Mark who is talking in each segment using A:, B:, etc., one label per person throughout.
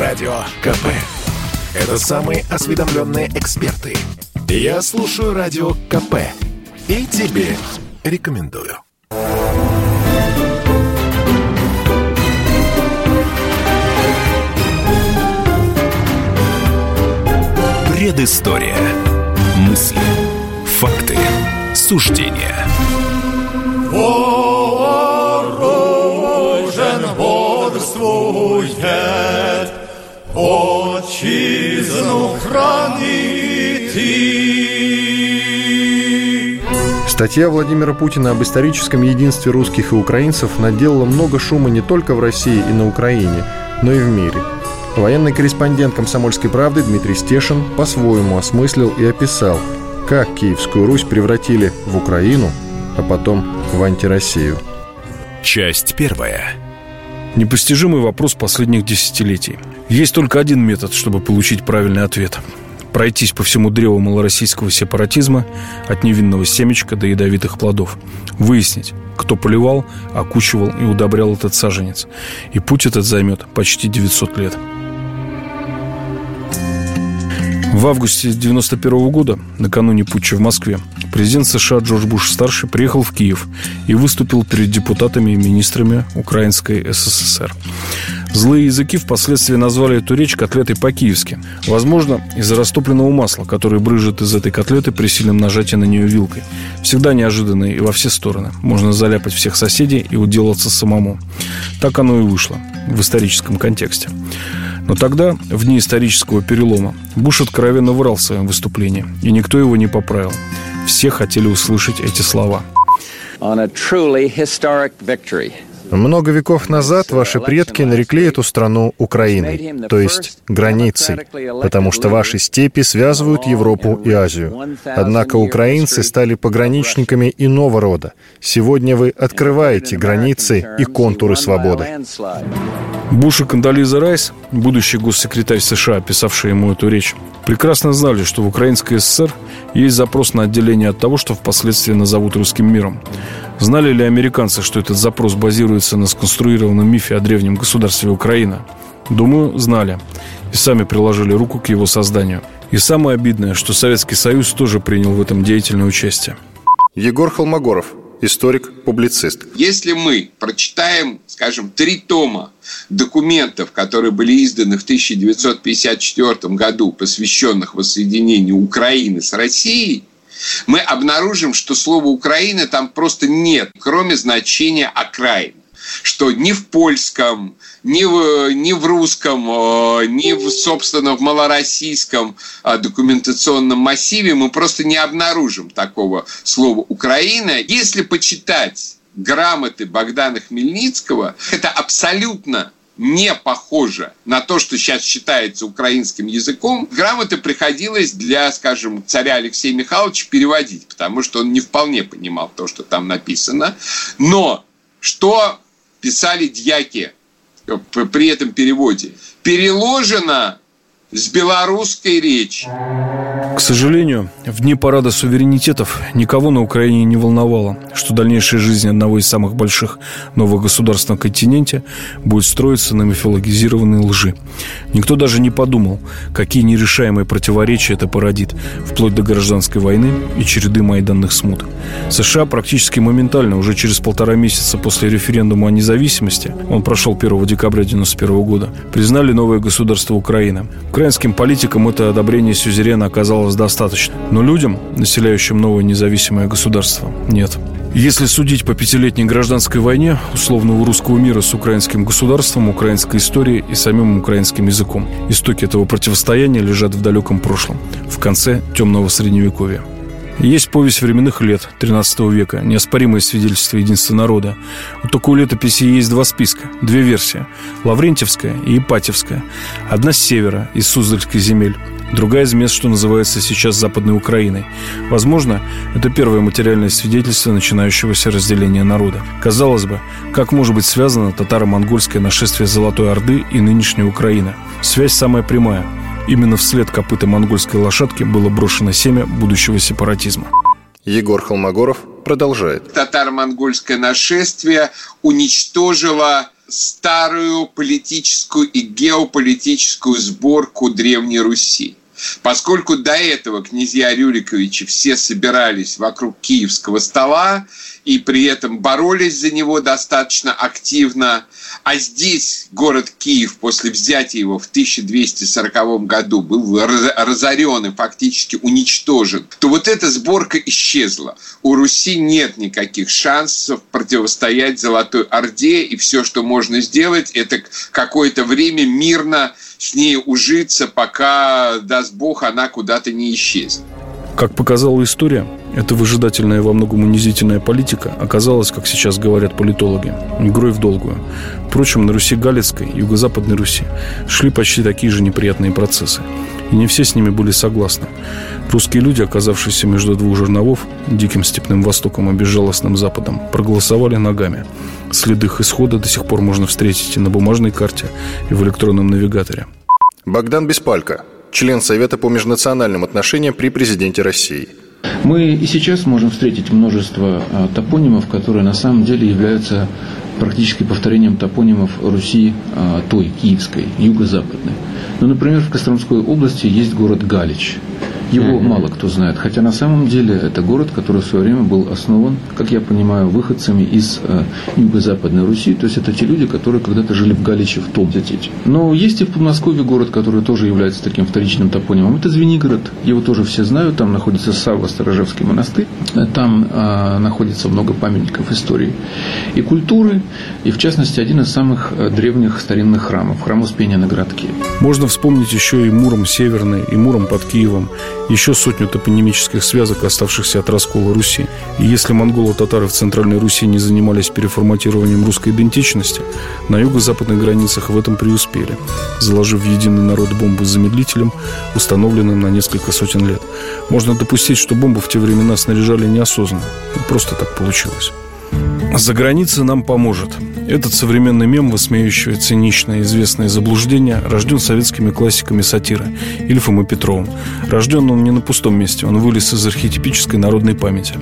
A: Радио КП. Это самые осведомленные эксперты. Я слушаю Радио КП. И тебе рекомендую. Предыстория. Мысли. Факты. Суждения.
B: Вооружен Отчизну хранит и...
C: Статья Владимира Путина об историческом единстве русских и украинцев наделала много шума не только в России и на Украине, но и в мире. Военный корреспондент «Комсомольской правды» Дмитрий Стешин по-своему осмыслил и описал, как Киевскую Русь превратили в Украину, а потом в антироссию.
A: Часть первая.
D: Непостижимый вопрос последних десятилетий. Есть только один метод, чтобы получить правильный ответ. Пройтись по всему древу малороссийского сепаратизма от невинного семечка до ядовитых плодов. Выяснить, кто поливал, окучивал и удобрял этот саженец. И путь этот займет почти 900 лет. В августе 91 года, накануне путча в Москве, президент США Джордж Буш-старший приехал в Киев и выступил перед депутатами и министрами Украинской СССР. Злые языки впоследствии назвали эту речь котлетой по-киевски. Возможно, из-за растопленного масла, которое брыжет из этой котлеты при сильном нажатии на нее вилкой. Всегда неожиданно и во все стороны. Можно заляпать всех соседей и уделаться самому. Так оно и вышло в историческом контексте. Но тогда, в дни исторического перелома, Буш откровенно врал в своем выступлении, и никто его не поправил. Все хотели услышать эти слова.
C: Много веков назад ваши предки нарекли эту страну Украиной, то есть границей, потому что ваши степи связывают Европу и Азию. Однако украинцы стали пограничниками иного рода. Сегодня вы открываете границы и контуры свободы.
D: Буш и Кандализа Райс, будущий госсекретарь США, писавший ему эту речь, прекрасно знали, что в Украинской ССР есть запрос на отделение от того, что впоследствии назовут русским миром. Знали ли американцы, что этот запрос базируется на сконструированном мифе о древнем государстве Украина? Думаю, знали. И сами приложили руку к его созданию. И самое обидное, что Советский Союз тоже принял в этом деятельное участие.
C: Егор Холмогоров, историк, публицист.
E: Если мы прочитаем, скажем, три тома документов, которые были изданы в 1954 году, посвященных воссоединению Украины с Россией, мы обнаружим, что слова «Украина» там просто нет, кроме значения «окраин» что ни в польском, ни в, ни в русском, э, ни в, собственно, в малороссийском э, документационном массиве мы просто не обнаружим такого слова «Украина». Если почитать грамоты Богдана Хмельницкого, это абсолютно не похоже на то, что сейчас считается украинским языком, грамоты приходилось для, скажем, царя Алексея Михайловича переводить, потому что он не вполне понимал то, что там написано. Но что писали дьяки при этом переводе? Переложено с белорусской речи.
D: К сожалению, в дни парада суверенитетов никого на Украине не волновало, что дальнейшая жизнь одного из самых больших новых государств на континенте будет строиться на мифологизированной лжи. Никто даже не подумал, какие нерешаемые противоречия это породит, вплоть до гражданской войны и череды майданных смут. США практически моментально, уже через полтора месяца после референдума о независимости, он прошел 1 декабря 1991 года, признали новое государство Украина – Украинским политикам это одобрение сюзерена оказалось достаточно. Но людям, населяющим новое независимое государство, нет. Если судить по пятилетней гражданской войне условного русского мира с украинским государством, украинской историей и самим украинским языком, истоки этого противостояния лежат в далеком прошлом, в конце темного средневековья. Есть повесть временных лет XIII века, неоспоримое свидетельство единства народа. У такой летописи есть два списка, две версии – Лаврентьевская и Ипатьевская. Одна с севера, из Суздальских земель, другая из мест, что называется сейчас Западной Украиной. Возможно, это первое материальное свидетельство начинающегося разделения народа. Казалось бы, как может быть связано татаро-монгольское нашествие Золотой Орды и нынешняя Украина? Связь самая прямая – Именно вслед копыта монгольской лошадки было брошено семя будущего сепаратизма.
C: Егор Холмогоров продолжает.
E: Татаро-монгольское нашествие уничтожило старую политическую и геополитическую сборку Древней Руси. Поскольку до этого князья Рюриковичи все собирались вокруг киевского стола и при этом боролись за него достаточно активно, а здесь город Киев после взятия его в 1240 году был разорен и фактически уничтожен, то вот эта сборка исчезла. У Руси нет никаких шансов противостоять Золотой Орде, и все, что можно сделать, это какое-то время мирно с ней ужиться, пока, даст Бог, она куда-то не исчезнет.
D: Как показала история, эта выжидательная во многом унизительная политика оказалась, как сейчас говорят политологи, игрой в долгую. Впрочем, на Руси Галицкой, Юго-Западной Руси, шли почти такие же неприятные процессы. И не все с ними были согласны. Русские люди, оказавшиеся между двух жерновов, диким степным востоком и безжалостным западом, проголосовали ногами. Следы их исхода до сих пор можно встретить и на бумажной карте, и в электронном навигаторе.
C: Богдан Беспалько, член Совета по межнациональным отношениям при президенте России.
F: Мы и сейчас можем встретить множество а, топонимов, которые на самом деле являются практически повторением топонимов Руси а, той, киевской, юго-западной. Ну, например, в Костромской области есть город Галич – его mm-hmm. мало кто знает. Хотя на самом деле это город, который в свое время был основан, как я понимаю, выходцами из э, юго-западной Руси. То есть это те люди, которые когда-то жили в Галиче в том детете. Но есть и в Подмосковье город, который тоже является таким вторичным топонимом. Это Звенигород. Его тоже все знают. Там находится Савва Сторожевский монастырь. Там э, находится много памятников истории и культуры. И в частности один из самых э, древних старинных храмов. Храм Успения на городке.
D: Можно вспомнить еще и Муром Северный, и Муром под Киевом, еще сотню топонимических связок, оставшихся от раскола Руси. И если монголо-татары в Центральной Руси не занимались переформатированием русской идентичности, на юго-западных границах в этом преуспели, заложив в единый народ бомбу с замедлителем, установленным на несколько сотен лет. Можно допустить, что бомбу в те времена снаряжали неосознанно. Просто так получилось. За границей нам поможет. Этот современный мем, высмеивающий циничное известное заблуждение, рожден советскими классиками сатиры Ильфом и Петровым. Рожден он не на пустом месте, он вылез из архетипической народной памяти.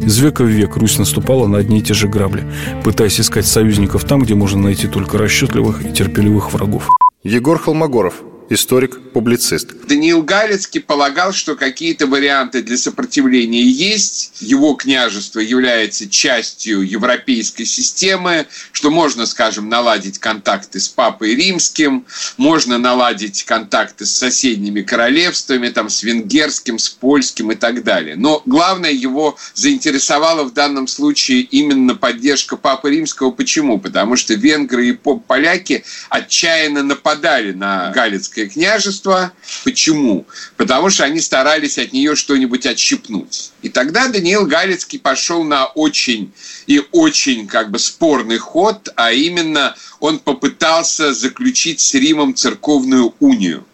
D: Из века в век Русь наступала на одни и те же грабли, пытаясь искать союзников там, где можно найти только расчетливых и терпеливых врагов.
C: Егор Холмогоров, историк, публицист.
E: Даниил Галицкий полагал, что какие-то варианты для сопротивления есть. Его княжество является частью европейской системы, что можно, скажем, наладить контакты с Папой Римским, можно наладить контакты с соседними королевствами, там, с венгерским, с польским и так далее. Но главное, его заинтересовала в данном случае именно поддержка Папы Римского. Почему? Потому что венгры и поляки отчаянно нападали на Галицкое княжество. Почему? Потому что они старались от нее что-нибудь отщипнуть. И тогда Даниил Галицкий пошел на очень и очень как бы спорный ход, а именно он попытался заключить с Римом церковную унию.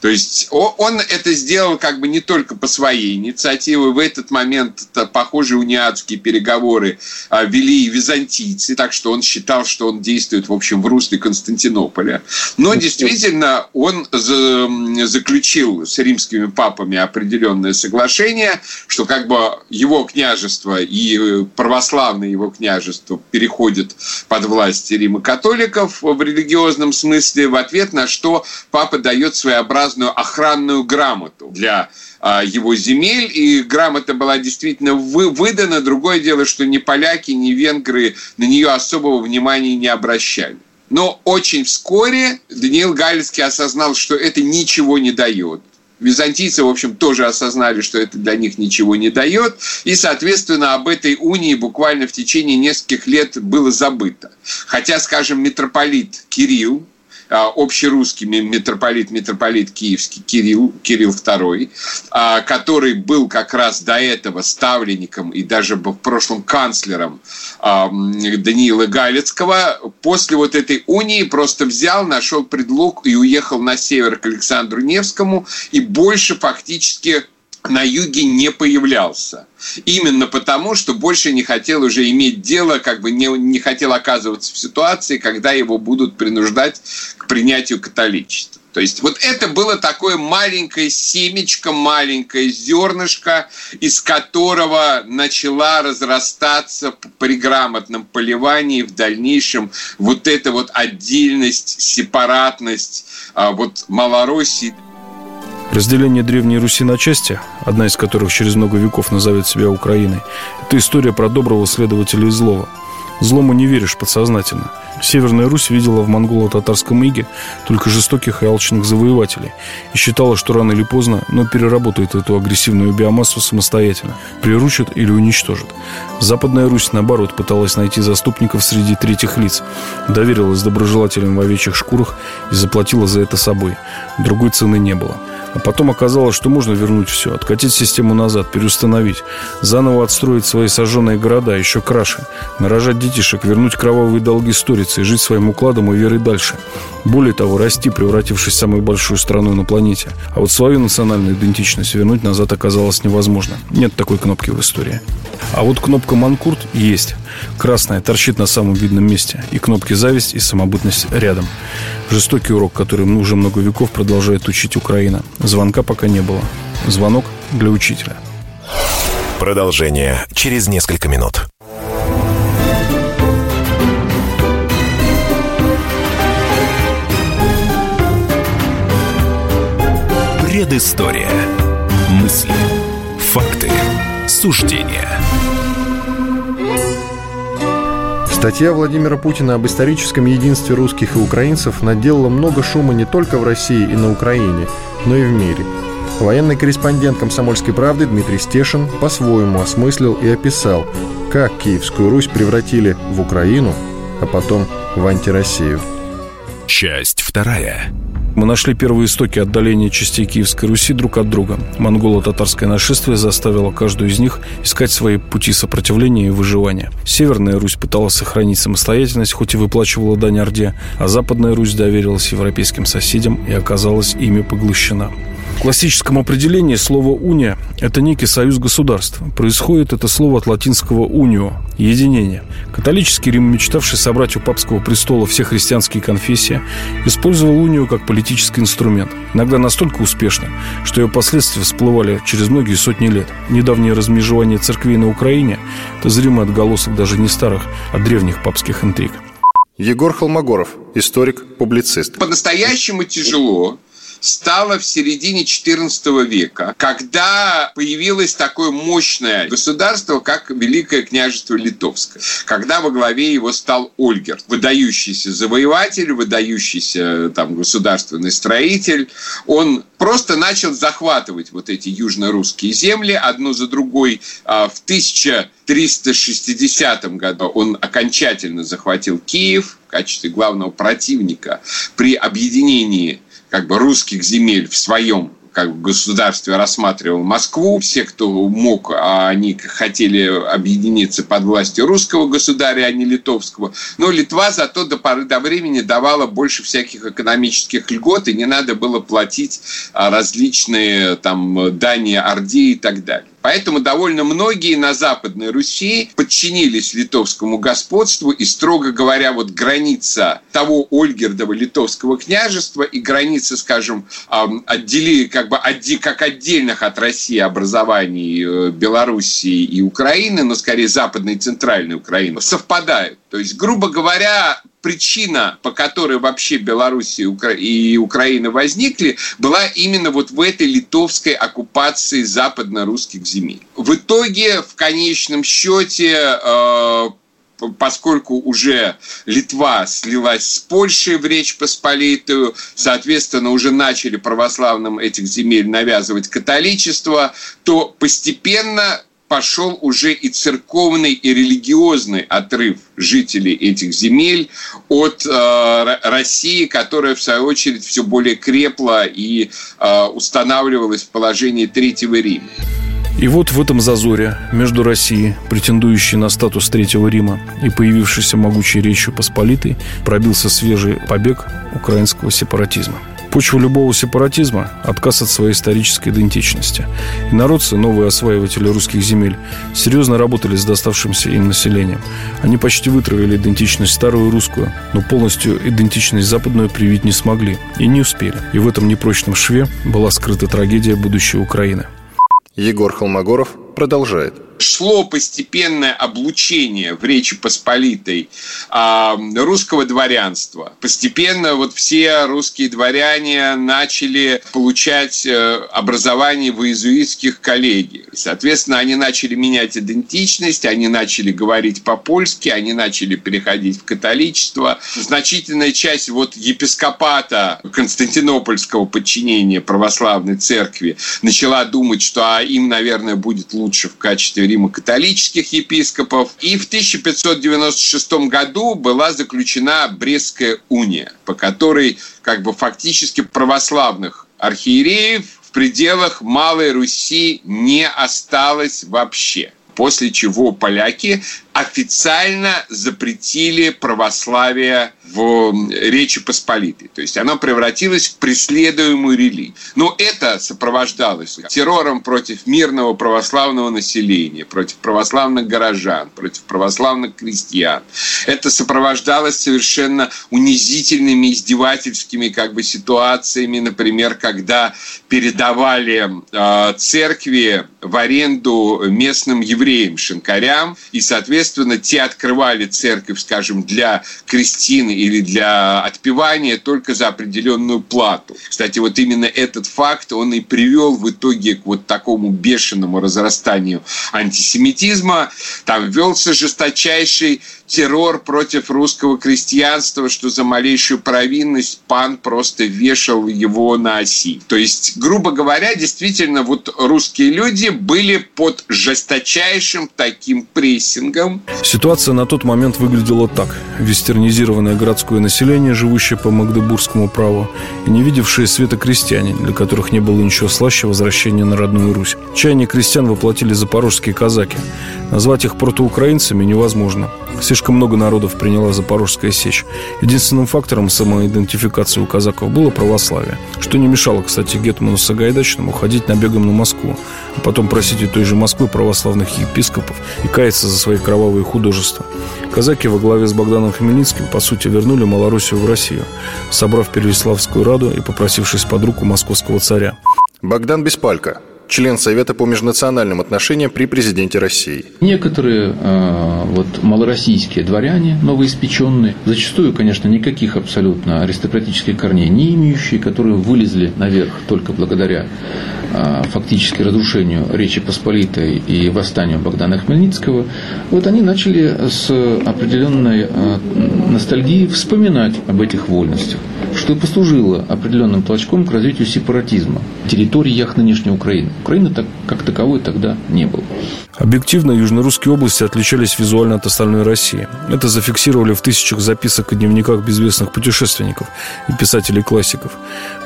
E: То есть он это сделал как бы не только по своей инициативе. В этот момент похожие униатские переговоры а, вели и византийцы, так что он считал, что он действует, в общем, в русле Константинополя. Но действительно он заключил с римскими папами определенное соглашение, что как бы его княжество и православное его княжество переходят под власть Рима католиков в религиозном смысле, в ответ на что папа дает своеобразное своеобразную охранную грамоту для а, его земель, и грамота была действительно выдана. Другое дело, что ни поляки, ни венгры на нее особого внимания не обращали. Но очень вскоре Даниил Галицкий осознал, что это ничего не дает. Византийцы, в общем, тоже осознали, что это для них ничего не дает, и, соответственно, об этой унии буквально в течение нескольких лет было забыто. Хотя, скажем, митрополит Кирилл, общерусский митрополит, митрополит киевский Кирилл, Кирилл II, а, который был как раз до этого ставленником и даже в прошлом канцлером а, Даниила Галицкого, после вот этой унии просто взял, нашел предлог и уехал на север к Александру Невскому и больше фактически на юге не появлялся. Именно потому, что больше не хотел уже иметь дело, как бы не, не хотел оказываться в ситуации, когда его будут принуждать к принятию католичества. То есть вот это было такое маленькое семечко, маленькое зернышко, из которого начала разрастаться при грамотном поливании в дальнейшем вот эта вот отдельность, сепаратность а, вот Малороссии.
D: Разделение Древней Руси на части, одна из которых через много веков назовет себя Украиной, это история про доброго следователя и злого – Злому не веришь подсознательно. Северная Русь видела в монголо-татарском иге только жестоких и алчных завоевателей и считала, что рано или поздно, но переработает эту агрессивную биомассу самостоятельно, приручит или уничтожит. Западная Русь, наоборот, пыталась найти заступников среди третьих лиц, доверилась доброжелателям в овечьих шкурах и заплатила за это собой. Другой цены не было. А потом оказалось, что можно вернуть все, откатить систему назад, переустановить, заново отстроить свои сожженные города, еще краше, нарожать детишек, вернуть кровавые долги сторицы и жить своим укладом и верой дальше. Более того, расти, превратившись в самую большую страну на планете. А вот свою национальную идентичность вернуть назад оказалось невозможно. Нет такой кнопки в истории. А вот кнопка «Манкурт» есть. Красная торчит на самом видном месте. И кнопки «Зависть» и «Самобытность» рядом. Жестокий урок, который уже много веков продолжает учить Украина. Звонка пока не было. Звонок для учителя.
A: Продолжение через несколько минут. Предыстория. Мысли. Факты. Суждения.
C: Статья Владимира Путина об историческом единстве русских и украинцев наделала много шума не только в России и на Украине, но и в мире. Военный корреспондент «Комсомольской правды» Дмитрий Стешин по-своему осмыслил и описал, как Киевскую Русь превратили в Украину, а потом в антироссию.
A: Часть вторая.
D: Мы нашли первые истоки отдаления частей Киевской Руси друг от друга. Монголо-татарское нашествие заставило каждую из них искать свои пути сопротивления и выживания. Северная Русь пыталась сохранить самостоятельность, хоть и выплачивала дань Орде, а Западная Русь доверилась европейским соседям и оказалась ими поглощена. В классическом определении слово «уния» – это некий союз государств. Происходит это слово от латинского «унио» – «единение». Католический Рим, мечтавший собрать у папского престола все христианские конфессии, использовал унию как политический инструмент. Иногда настолько успешно, что ее последствия всплывали через многие сотни лет. Недавнее размежевание церквей на Украине – это зримый отголосок даже не старых, а древних папских интриг.
C: Егор Холмогоров, историк, публицист.
E: По-настоящему тяжело стало в середине XIV века, когда появилось такое мощное государство, как Великое княжество Литовское, когда во главе его стал Ольгерт, выдающийся завоеватель, выдающийся там государственный строитель. Он просто начал захватывать вот эти южно-русские земли одну за другой. А в 1360 году он окончательно захватил Киев в качестве главного противника при объединении как бы русских земель в своем как бы государстве рассматривал Москву. Все, кто мог, а они хотели объединиться под властью русского государя, а не литовского. Но Литва зато до поры до времени давала больше всяких экономических льгот, и не надо было платить а, различные там дани Орде и так далее. Поэтому довольно многие на Западной Руси подчинились литовскому господству, и, строго говоря, вот граница того Ольгердова литовского княжества и граница, скажем, отдели, как бы как отдельных от России образований э, Белоруссии и Украины, но скорее Западной и Центральной Украины, совпадают. То есть, грубо говоря, причина, по которой вообще Беларусь и Украина возникли, была именно вот в этой литовской оккупации западно-русских земель. В итоге, в конечном счете, э, поскольку уже Литва слилась с Польшей в Речь Посполитую, соответственно, уже начали православным этих земель навязывать католичество, то постепенно пошел уже и церковный, и религиозный отрыв жителей этих земель от э, России, которая, в свою очередь, все более крепла и э, устанавливалась в положении Третьего Рима.
D: И вот в этом зазоре между Россией, претендующей на статус Третьего Рима, и появившейся могучей Речью Посполитой, пробился свежий побег украинского сепаратизма – Почва любого сепаратизма – отказ от своей исторической идентичности. И народцы, новые осваиватели русских земель, серьезно работали с доставшимся им населением. Они почти вытравили идентичность старую русскую, но полностью идентичность западную привить не смогли и не успели. И в этом непрочном шве была скрыта трагедия будущей Украины.
C: Егор Холмогоров продолжает
E: шло постепенное облучение в Речи Посполитой э, русского дворянства. Постепенно вот все русские дворяне начали получать э, образование в иезуитских коллегиях. Соответственно, они начали менять идентичность, они начали говорить по-польски, они начали переходить в католичество. Значительная часть вот епископата Константинопольского подчинения православной церкви начала думать, что а им, наверное, будет лучше в качестве римо-католических епископов. И в 1596 году была заключена Брестская уния, по которой как бы фактически православных архиереев в пределах Малой Руси не осталось вообще после чего поляки официально запретили православие в Речи Посполитой. То есть оно превратилось в преследуемую религию. Но это сопровождалось террором против мирного православного населения, против православных горожан, против православных крестьян. Это сопровождалось совершенно унизительными, издевательскими как бы ситуациями, например, когда передавали э, церкви в аренду местным евреям, шинкарям, и, соответственно, Соответственно, те открывали церковь, скажем, для крестины или для отпевания только за определенную плату. Кстати, вот именно этот факт, он и привел в итоге к вот такому бешеному разрастанию антисемитизма. Там велся жесточайший террор против русского крестьянства, что за малейшую провинность пан просто вешал его на оси. То есть, грубо говоря, действительно, вот русские люди были под жесточайшим таким прессингом.
D: Ситуация на тот момент выглядела так. Вестернизированное городское население, живущее по Магдебургскому праву, и не видевшие света крестьяне, для которых не было ничего слаще возвращения на родную Русь. Чаяние крестьян воплотили запорожские казаки. Назвать их протоукраинцами невозможно. Слишком много народов приняла Запорожская сечь. Единственным фактором самоидентификации у казаков было православие, что не мешало, кстати, Гетману Сагайдачному ходить набегом на Москву, а потом просить у той же Москвы православных епископов и каяться за свои кровавые художества. Казаки во главе с Богданом Хмельницким, по сути, вернули Малороссию в Россию, собрав Переяславскую Раду и попросившись под руку московского царя.
C: Богдан Беспалько, член Совета по межнациональным отношениям при президенте России.
F: Некоторые э, вот, малороссийские дворяне, новоиспеченные, зачастую, конечно, никаких абсолютно аристократических корней не имеющие, которые вылезли наверх только благодаря э, фактически разрушению Речи Посполитой и восстанию Богдана Хмельницкого, вот они начали с определенной э, ностальгией вспоминать об этих вольностях, что и послужило определенным толчком к развитию сепаратизма в территориях нынешней Украины. Украины так, как таковой тогда не было.
D: Объективно, южнорусские области отличались визуально от остальной России. Это зафиксировали в тысячах записок и дневниках безвестных путешественников и писателей-классиков.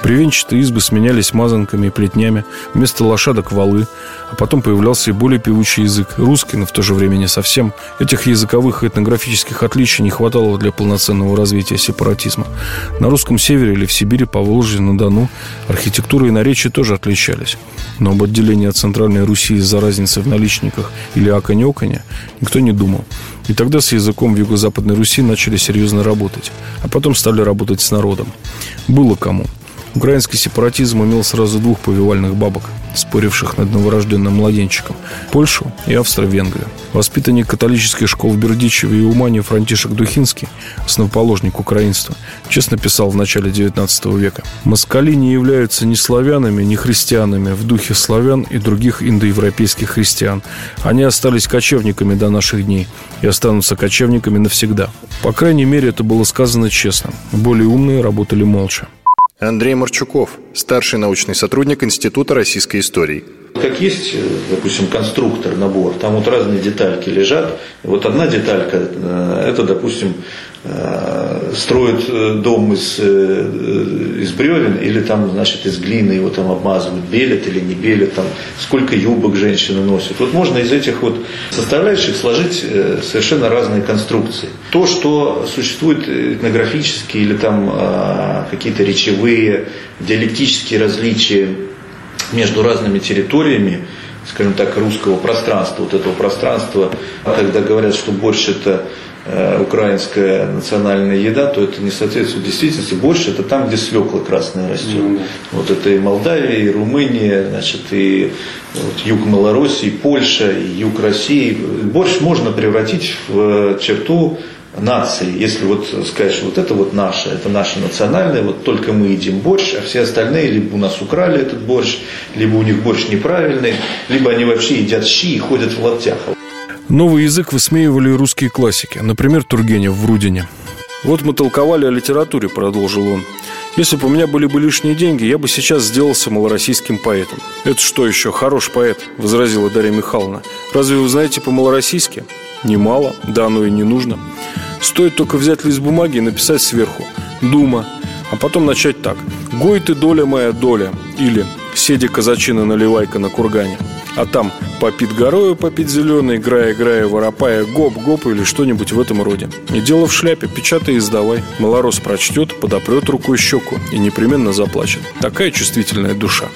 D: Бревенчатые избы сменялись мазанками и плетнями, вместо лошадок – валы, а потом появлялся и более певучий язык, русский, но в то же время не совсем. Этих языковых и этнографических отличий не хватало для полноценного развития сепаратизма. На русском севере или в Сибири, по Волжье, на Дону архитектура и наречия тоже отличались. Но об отделении от Центральной Руси из-за разницы в наличниках или аконе-оконе никто не думал. И тогда с языком в Юго-Западной Руси начали серьезно работать, а потом стали работать с народом. Было кому – Украинский сепаратизм имел сразу двух повивальных бабок, споривших над новорожденным младенчиком – Польшу и Австро-Венгрию. Воспитанник католических школ в Бердичеве и Умане Франтишек Духинский, основоположник украинства, честно писал в начале XIX века «Москали не являются ни славянами, ни христианами в духе славян и других индоевропейских христиан. Они остались кочевниками до наших дней и останутся кочевниками навсегда». По крайней мере, это было сказано честно. Более умные работали молча.
C: Андрей Марчуков, старший научный сотрудник Института российской истории.
G: Как есть, допустим, конструктор, набор, там вот разные детальки лежат. Вот одна деталька, это, допустим, Э, строят э, дом из, э, из бревен или там, значит, из глины его там обмазывают, белят или не белят, там, сколько юбок женщины носят. Вот можно из этих вот составляющих сложить совершенно разные конструкции. То, что существует этнографические или там какие-то речевые, диалектические различия между разными территориями, скажем так, русского пространства, вот этого пространства, когда говорят, что борщ это Э, украинская национальная еда, то это не соответствует действительности. Больше это там, где свекла красная растет. Mm-hmm. Вот это и Молдавия, и Румыния, значит, и вот, юг Малороссии, и Польша, и юг России. Борщ можно превратить в черту нации, если вот что вот это вот наше, это наше национальное, вот только мы едим борщ, а все остальные либо у нас украли этот борщ, либо у них борщ неправильный, либо они вообще едят щи и ходят в лаптях.
D: Новый язык высмеивали русские классики, например, Тургенев в «Рудине». «Вот мы толковали о литературе», – продолжил он. «Если бы у меня были бы лишние деньги, я бы сейчас сделался малороссийским поэтом». «Это что еще? Хорош поэт», – возразила Дарья Михайловна. «Разве вы знаете по-малороссийски?» «Немало, да оно и не нужно. Стоит только взять лист бумаги и написать сверху «Дума», а потом начать так «Гой ты, доля моя, доля» или «Седи казачина наливайка на кургане». А там попит горою, попит зеленый, играя, играя, воропая, гоп-гоп или что-нибудь в этом роде. И дело в шляпе, печатай и сдавай. Малорос прочтет, подопрет рукой щеку и непременно заплачет. Такая чувствительная душа.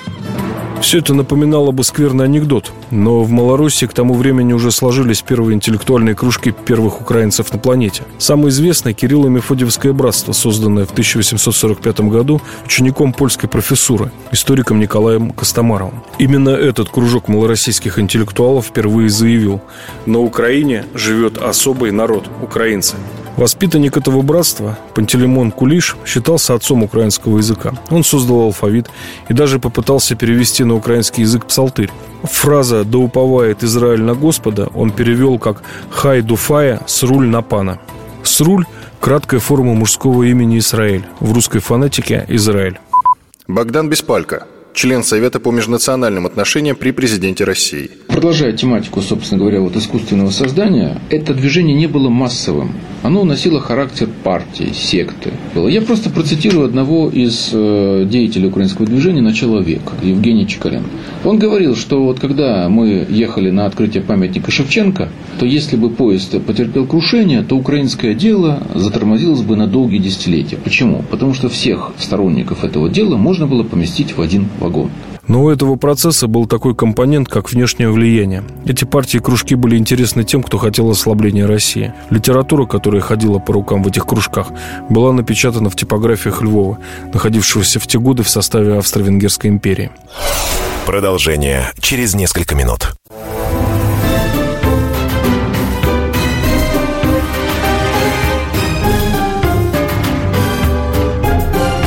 D: Все это напоминало бы скверный анекдот, но в Малороссии к тому времени уже сложились первые интеллектуальные кружки первых украинцев на планете. Самое известное – Кирилло-Мефодиевское братство, созданное в 1845 году учеником польской профессуры, историком Николаем Костомаровым. Именно этот кружок малороссийских интеллектуалов впервые заявил – на Украине живет особый народ – украинцы. Воспитанник этого братства, Пантелеймон Кулиш, считался отцом украинского языка. Он создал алфавит и даже попытался перевести на украинский язык псалтырь. Фраза «Да уповает Израиль на Господа» он перевел как «Хай дуфая сруль на пана». Сруль – краткая форма мужского имени Израиль, в русской фонетике – Израиль.
C: Богдан Беспалько, член Совета по межнациональным отношениям при президенте России.
F: Продолжая тематику, собственно говоря, вот искусственного создания, это движение не было массовым. Оно носило характер партии, секты. Я просто процитирую одного из э, деятелей украинского движения начала века, Евгений Чекалин. Он говорил, что вот когда мы ехали на открытие памятника Шевченко, то если бы поезд потерпел крушение, то украинское дело затормозилось бы на долгие десятилетия. Почему? Потому что всех сторонников этого дела можно было поместить в один вагон.
D: Но у этого процесса был такой компонент, как внешнее влияние. Эти партии и кружки были интересны тем, кто хотел ослабления России. Литература, которая ходила по рукам в этих кружках, была напечатана в типографиях Львова, находившегося в те годы в составе Австро-Венгерской империи.
A: Продолжение через несколько минут.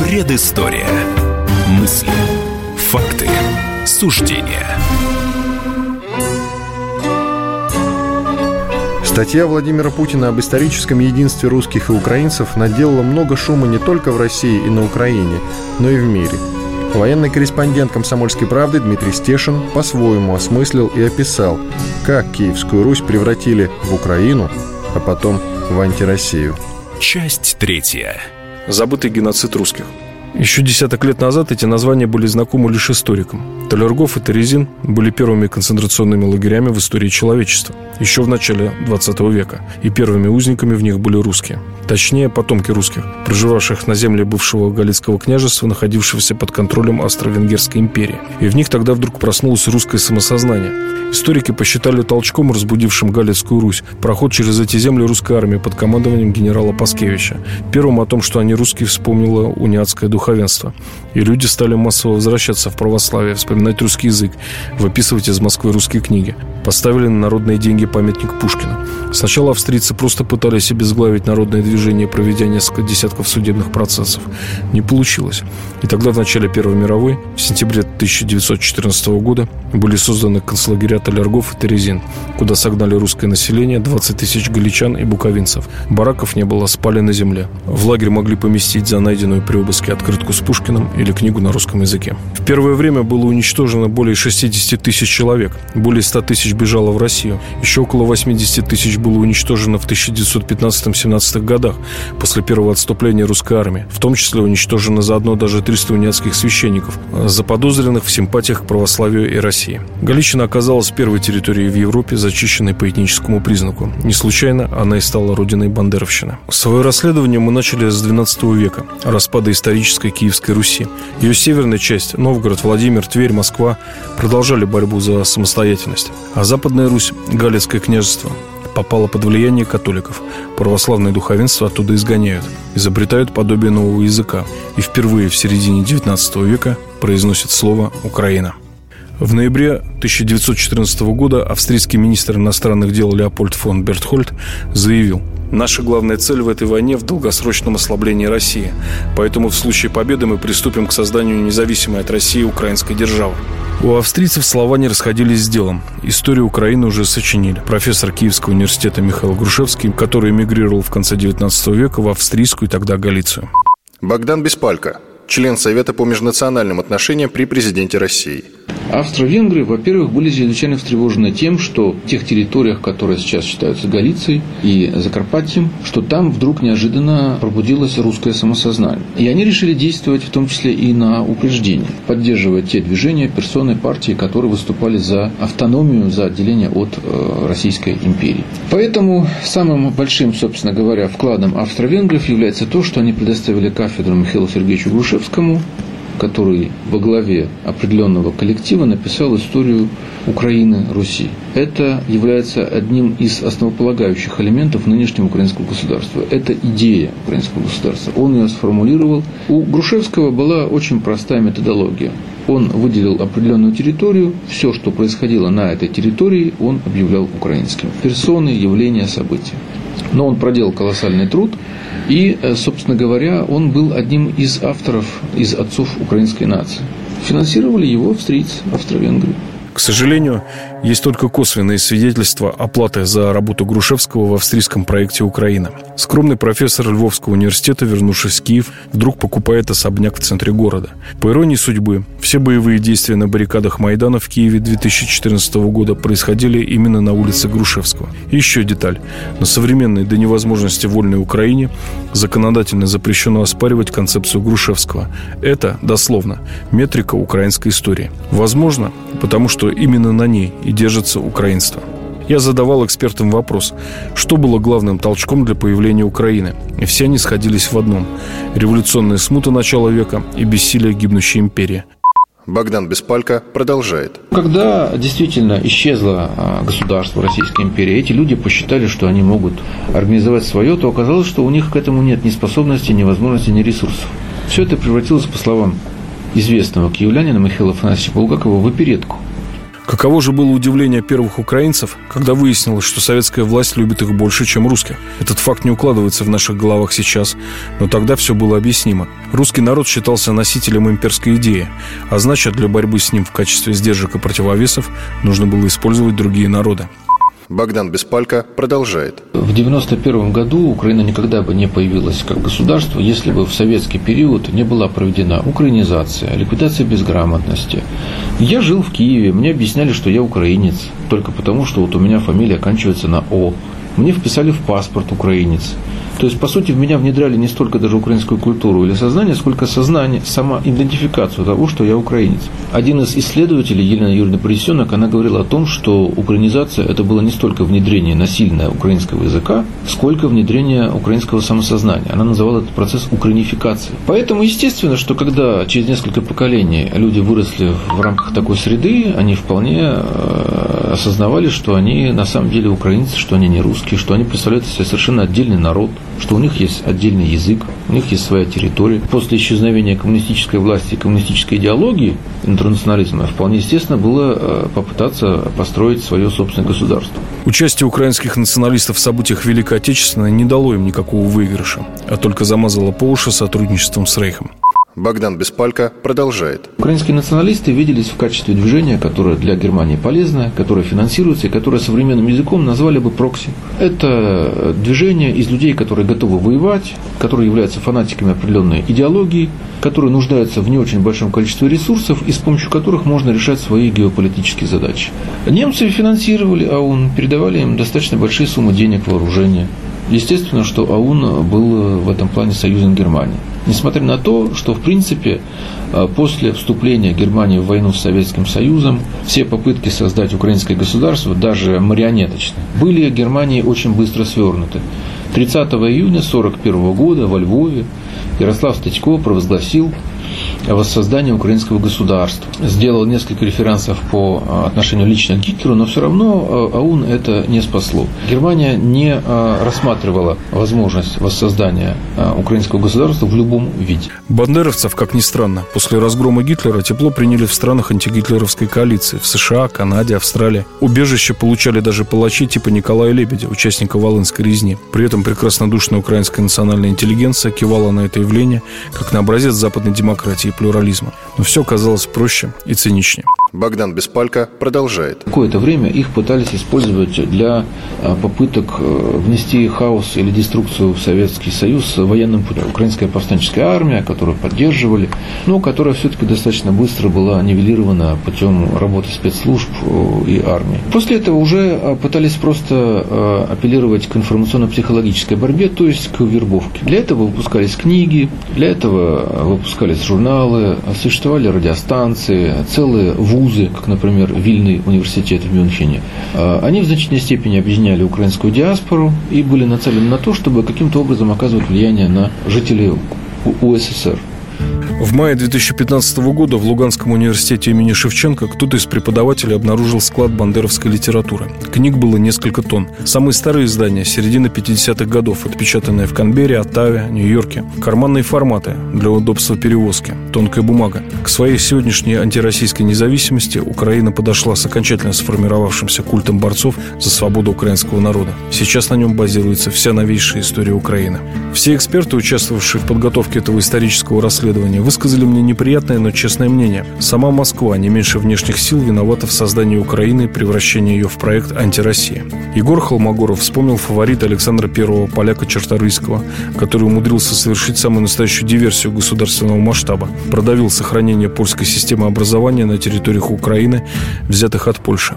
A: Предыстория. Мысли. Факты. Суждения.
C: Статья Владимира Путина об историческом единстве русских и украинцев наделала много шума не только в России и на Украине, но и в мире. Военный корреспондент «Комсомольской правды» Дмитрий Стешин по-своему осмыслил и описал, как Киевскую Русь превратили в Украину, а потом в антироссию.
A: Часть третья.
D: Забытый геноцид русских – еще десяток лет назад эти названия были знакомы лишь историкам. Толергов и Терезин были первыми концентрационными лагерями в истории человечества, еще в начале 20 века, и первыми узниками в них были русские. Точнее, потомки русских, проживавших на земле бывшего Галицкого княжества, находившегося под контролем Австро-Венгерской империи. И в них тогда вдруг проснулось русское самосознание. Историки посчитали толчком, разбудившим Галицкую Русь, проход через эти земли русской армии под командованием генерала Паскевича. Первым о том, что они русские, вспомнила униатская духовенство. И люди стали массово возвращаться в православие, вспоминать русский язык, выписывать из Москвы русские книги. поставили на народные деньги памятник Пушкина. Сначала австрийцы просто пытались обезглавить народное движение, проведя несколько десятков судебных процессов. Не получилось. И тогда в начале Первой мировой, в сентябре 1914 года, были созданы концлагеря Толергов и Терезин, куда согнали русское население, 20 тысяч галичан и буковинцев. Бараков не было, спали на земле. В лагерь могли поместить за найденную при обыске открытку с Пушкиным или книгу на русском языке. В первое время было уничтожено более 60 тысяч человек. Более 100 тысяч бежало в Россию. Еще около 80 тысяч было уничтожено в 1915-17 годах после первого отступления русской армии. В том числе уничтожено заодно даже 300 униатских священников, заподозренных в симпатиях к православию и России. Галичина оказалась первой территорией в Европе, зачищенной по этническому признаку. Не случайно она и стала родиной бандеровщины. Свое расследование мы начали с XII века, распада исторической Киевской Руси. Ее северная часть, Новгород, Владимир, Тверь, Москва, продолжали борьбу за самостоятельность. А Западная Русь, Галицкое княжество, попала под влияние католиков. Православное духовенство оттуда изгоняют, изобретают подобие нового языка и впервые в середине XIX века произносят слово «Украина». В ноябре 1914 года австрийский министр иностранных дел Леопольд фон Бертхольд заявил, Наша главная цель в этой войне в долгосрочном ослаблении России. Поэтому в случае победы мы приступим к созданию независимой от России украинской державы. У австрийцев слова не расходились с делом. Историю Украины уже сочинили. Профессор Киевского университета Михаил Грушевский, который эмигрировал в конце 19 века в австрийскую тогда Галицию.
C: Богдан Беспалько, член Совета по межнациональным отношениям при президенте России.
F: Австро-венгры, во-первых, были чрезвычайно встревожены тем, что в тех территориях, которые сейчас считаются Галицией и Закарпатьем, что там вдруг неожиданно пробудилось русское самосознание. И они решили действовать в том числе и на упреждение, поддерживая те движения, персоны, партии, которые выступали за автономию, за отделение от э, Российской империи. Поэтому самым большим, собственно говоря, вкладом австро-венгров является то, что они предоставили кафедру Михаилу Сергеевичу Грушевскому, который во главе определенного коллектива написал историю Украины, Руси. Это является одним из основополагающих элементов нынешнего украинского государства. Это идея украинского государства. Он ее сформулировал. У Грушевского была очень простая методология. Он выделил определенную территорию, все, что происходило на этой территории, он объявлял украинским. Персоны, явления, события. Но он проделал колоссальный труд, и, э, собственно говоря, он был одним из авторов, из отцов украинской нации. Финансировали его австрийцы, австро-венгры.
D: К сожалению, есть только косвенные свидетельства оплаты за работу Грушевского в австрийском проекте «Украина». Скромный профессор Львовского университета, вернувшись в Киев, вдруг покупает особняк в центре города. По иронии судьбы, все боевые действия на баррикадах Майдана в Киеве 2014 года происходили именно на улице Грушевского. Еще деталь. На современной до невозможности вольной Украине законодательно запрещено оспаривать концепцию Грушевского. Это, дословно, метрика украинской истории. Возможно, потому что именно на ней и держится украинство. Я задавал экспертам вопрос, что было главным толчком для появления Украины. И все они сходились в одном – революционная смута начала века и бессилие гибнущей империи.
C: Богдан Беспалько продолжает.
F: Когда действительно исчезло а, государство Российской империи, эти люди посчитали, что они могут организовать свое, то оказалось, что у них к этому нет ни способности, ни возможности, ни ресурсов. Все это превратилось, по словам известного киевлянина Михаила Афанасьевича Булгакова, в оперетку –
D: Каково же было удивление первых украинцев, когда выяснилось, что советская власть любит их больше, чем русских. Этот факт не укладывается в наших головах сейчас, но тогда все было объяснимо. Русский народ считался носителем имперской идеи, а значит, для борьбы с ним в качестве сдержек и противовесов нужно было использовать другие народы.
C: Богдан Беспалько продолжает.
F: В 1991 году Украина никогда бы не появилась как государство, если бы в советский период не была проведена украинизация, ликвидация безграмотности. Я жил в Киеве, мне объясняли, что я украинец, только потому, что вот у меня фамилия оканчивается на О. Мне вписали в паспорт украинец. То есть, по сути, в меня внедряли не столько даже украинскую культуру или сознание, сколько сознание, сама идентификацию того, что я украинец. Один из исследователей, Елена Юрьевна Поресенок, она говорила о том, что украинизация – это было не столько внедрение насильное украинского языка, сколько внедрение украинского самосознания. Она называла этот процесс украинификацией. Поэтому, естественно, что когда через несколько поколений люди выросли в рамках такой среды, они вполне э, осознавали, что они на самом деле украинцы, что они не русские, что они представляют себе совершенно отдельный народ, что у них есть отдельный язык, у них есть своя территория. После исчезновения коммунистической власти и коммунистической идеологии интернационализма вполне естественно было э, попытаться построить свое собственное государство.
D: Участие украинских националистов в событиях Великой Отечественной не дало им никакого выигрыша, а только замазало по уши сотрудничеством с Рейхом.
C: Богдан Беспалько продолжает.
F: Украинские националисты виделись в качестве движения, которое для Германии полезно, которое финансируется и которое современным языком назвали бы прокси. Это движение из людей, которые готовы воевать, которые являются фанатиками определенной идеологии, которые нуждаются в не очень большом количестве ресурсов и с помощью которых можно решать свои геополитические задачи. Немцы финансировали АУН, передавали им достаточно большие суммы денег, вооружения. Естественно, что АУН был в этом плане союзом Германии. Несмотря на то, что, в принципе, э, после вступления Германии в войну с Советским Союзом, все попытки создать украинское государство, даже марионеточные, были Германии очень быстро свернуты. 30 июня 1941 года во Львове Ярослав Статько провозгласил воссоздания украинского государства. Сделал несколько референсов по а, отношению лично к Гитлеру, но все равно а, АУН это не спасло. Германия не а, рассматривала возможность воссоздания украинского государства в любом виде.
D: Бандеровцев, как ни странно, после разгрома Гитлера тепло приняли в странах антигитлеровской коалиции в США, Канаде, Австралии. Убежище получали даже палачи типа Николая Лебедя, участника Волынской резни. При этом прекраснодушная украинская национальная интеллигенция кивала на это явление как на образец западной демократии плюрализма. Но все казалось проще и циничнее.
C: Богдан Беспалько продолжает.
F: Какое-то время их пытались использовать для а, попыток э, внести хаос или деструкцию в Советский Союз военным путем. Украинская повстанческая армия, которую поддерживали, но которая все-таки достаточно быстро была нивелирована путем работы спецслужб э, и армии. После этого уже а, пытались просто э, апеллировать к информационно-психологической борьбе, то есть к вербовке. Для этого выпускались книги, для этого выпускались журналы, существовали радиостанции, целые вузы, как, например, Вильный университет в Мюнхене, а, они в значительной степени объединяли украинскую диаспору и были нацелены на то, чтобы каким-то образом оказывать влияние на жителей УССР.
D: В мае 2015 года в Луганском университете имени Шевченко кто-то из преподавателей обнаружил склад бандеровской литературы. Книг было несколько тонн. Самые старые издания, середины 50-х годов, отпечатанные в Канберре, Оттаве, Нью-Йорке. Карманные форматы для удобства перевозки. Тонкая бумага. К своей сегодняшней антироссийской независимости Украина подошла с окончательно сформировавшимся культом борцов за свободу украинского народа. Сейчас на нем базируется вся новейшая история Украины. Все эксперты, участвовавшие в подготовке этого исторического расследования, высказали мне неприятное, но честное мнение. Сама Москва не меньше внешних сил виновата в создании Украины и превращении ее в проект «Антироссия». Егор Холмогоров вспомнил фаворита Александра Первого, поляка Черторийского, который умудрился совершить самую настоящую диверсию государственного масштаба. Продавил сохранение польской системы образования на территориях Украины, взятых от Польши.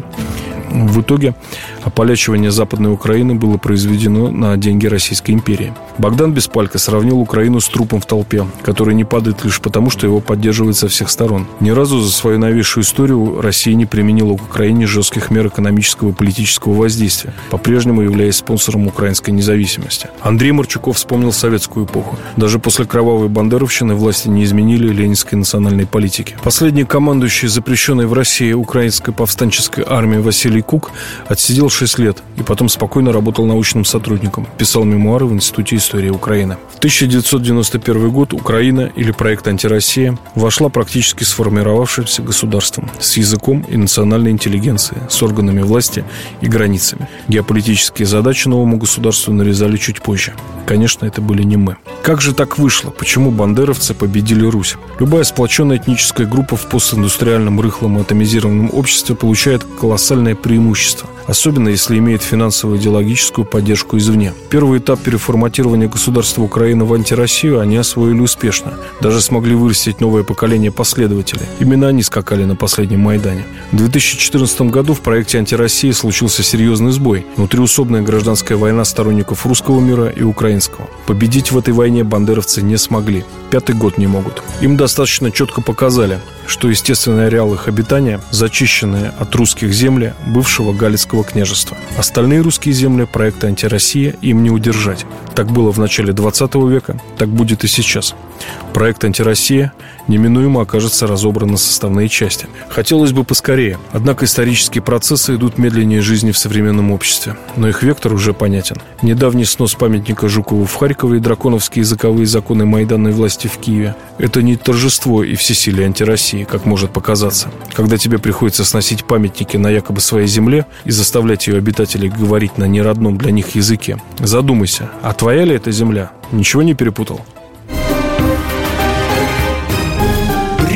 D: В итоге ополячивание Западной Украины было произведено на деньги Российской империи. Богдан Беспалько сравнил Украину с трупом в толпе, который не падает лишь потому, что его поддерживают со всех сторон. Ни разу за свою новейшую историю Россия не применила к Украине жестких мер экономического и политического воздействия, по-прежнему являясь спонсором украинской независимости. Андрей Марчуков вспомнил советскую эпоху. Даже после кровавой бандеровщины власти не изменили ленинской национальной политики. Последний командующий запрещенной в России украинской повстанческой армии Василий Юрий Кук отсидел 6 лет и потом спокойно работал научным сотрудником, писал мемуары в Институте истории Украины. В 1991 год Украина, или проект «Антироссия», вошла практически сформировавшимся государством с языком и национальной интеллигенцией, с органами власти и границами. Геополитические задачи новому государству нарезали чуть позже. Конечно, это были не мы. Как же так вышло? Почему бандеровцы победили Русь? Любая сплоченная этническая группа в постиндустриальном, рыхлом атомизированном обществе получает колоссальное преимущество, особенно если имеет финансовую идеологическую поддержку извне. Первый этап переформатирования государства Украины в антироссию они освоили успешно. Даже смогли вырастить новое поколение последователей. Именно они скакали на последнем Майдане. В 2014 году в проекте антироссии случился серьезный сбой. Внутриусобная гражданская война сторонников русского мира и украинского. Победить в этой войне бандеровцы не смогли. Пятый год не могут. Им достаточно четко показали, что естественный ареал их обитания, зачищенные от русских земли бывшего Галицкого княжества. Остальные русские земли проекта «Антироссия» им не удержать. Так было в начале 20 века, так будет и сейчас. Проект «Антироссия» неминуемо окажется разобран на составные части. Хотелось бы поскорее, однако исторические процессы идут медленнее жизни в современном обществе. Но их вектор уже понятен. Недавний снос памятника Жукову в Харькове и драконовские языковые законы майданной власти в Киеве – это не торжество и всесилие антироссии, как может показаться. Когда тебе приходится сносить памятники на якобы своей земле и заставлять ее обитателей говорить на неродном для них языке, задумайся, а твоя ли эта земля? Ничего не перепутал?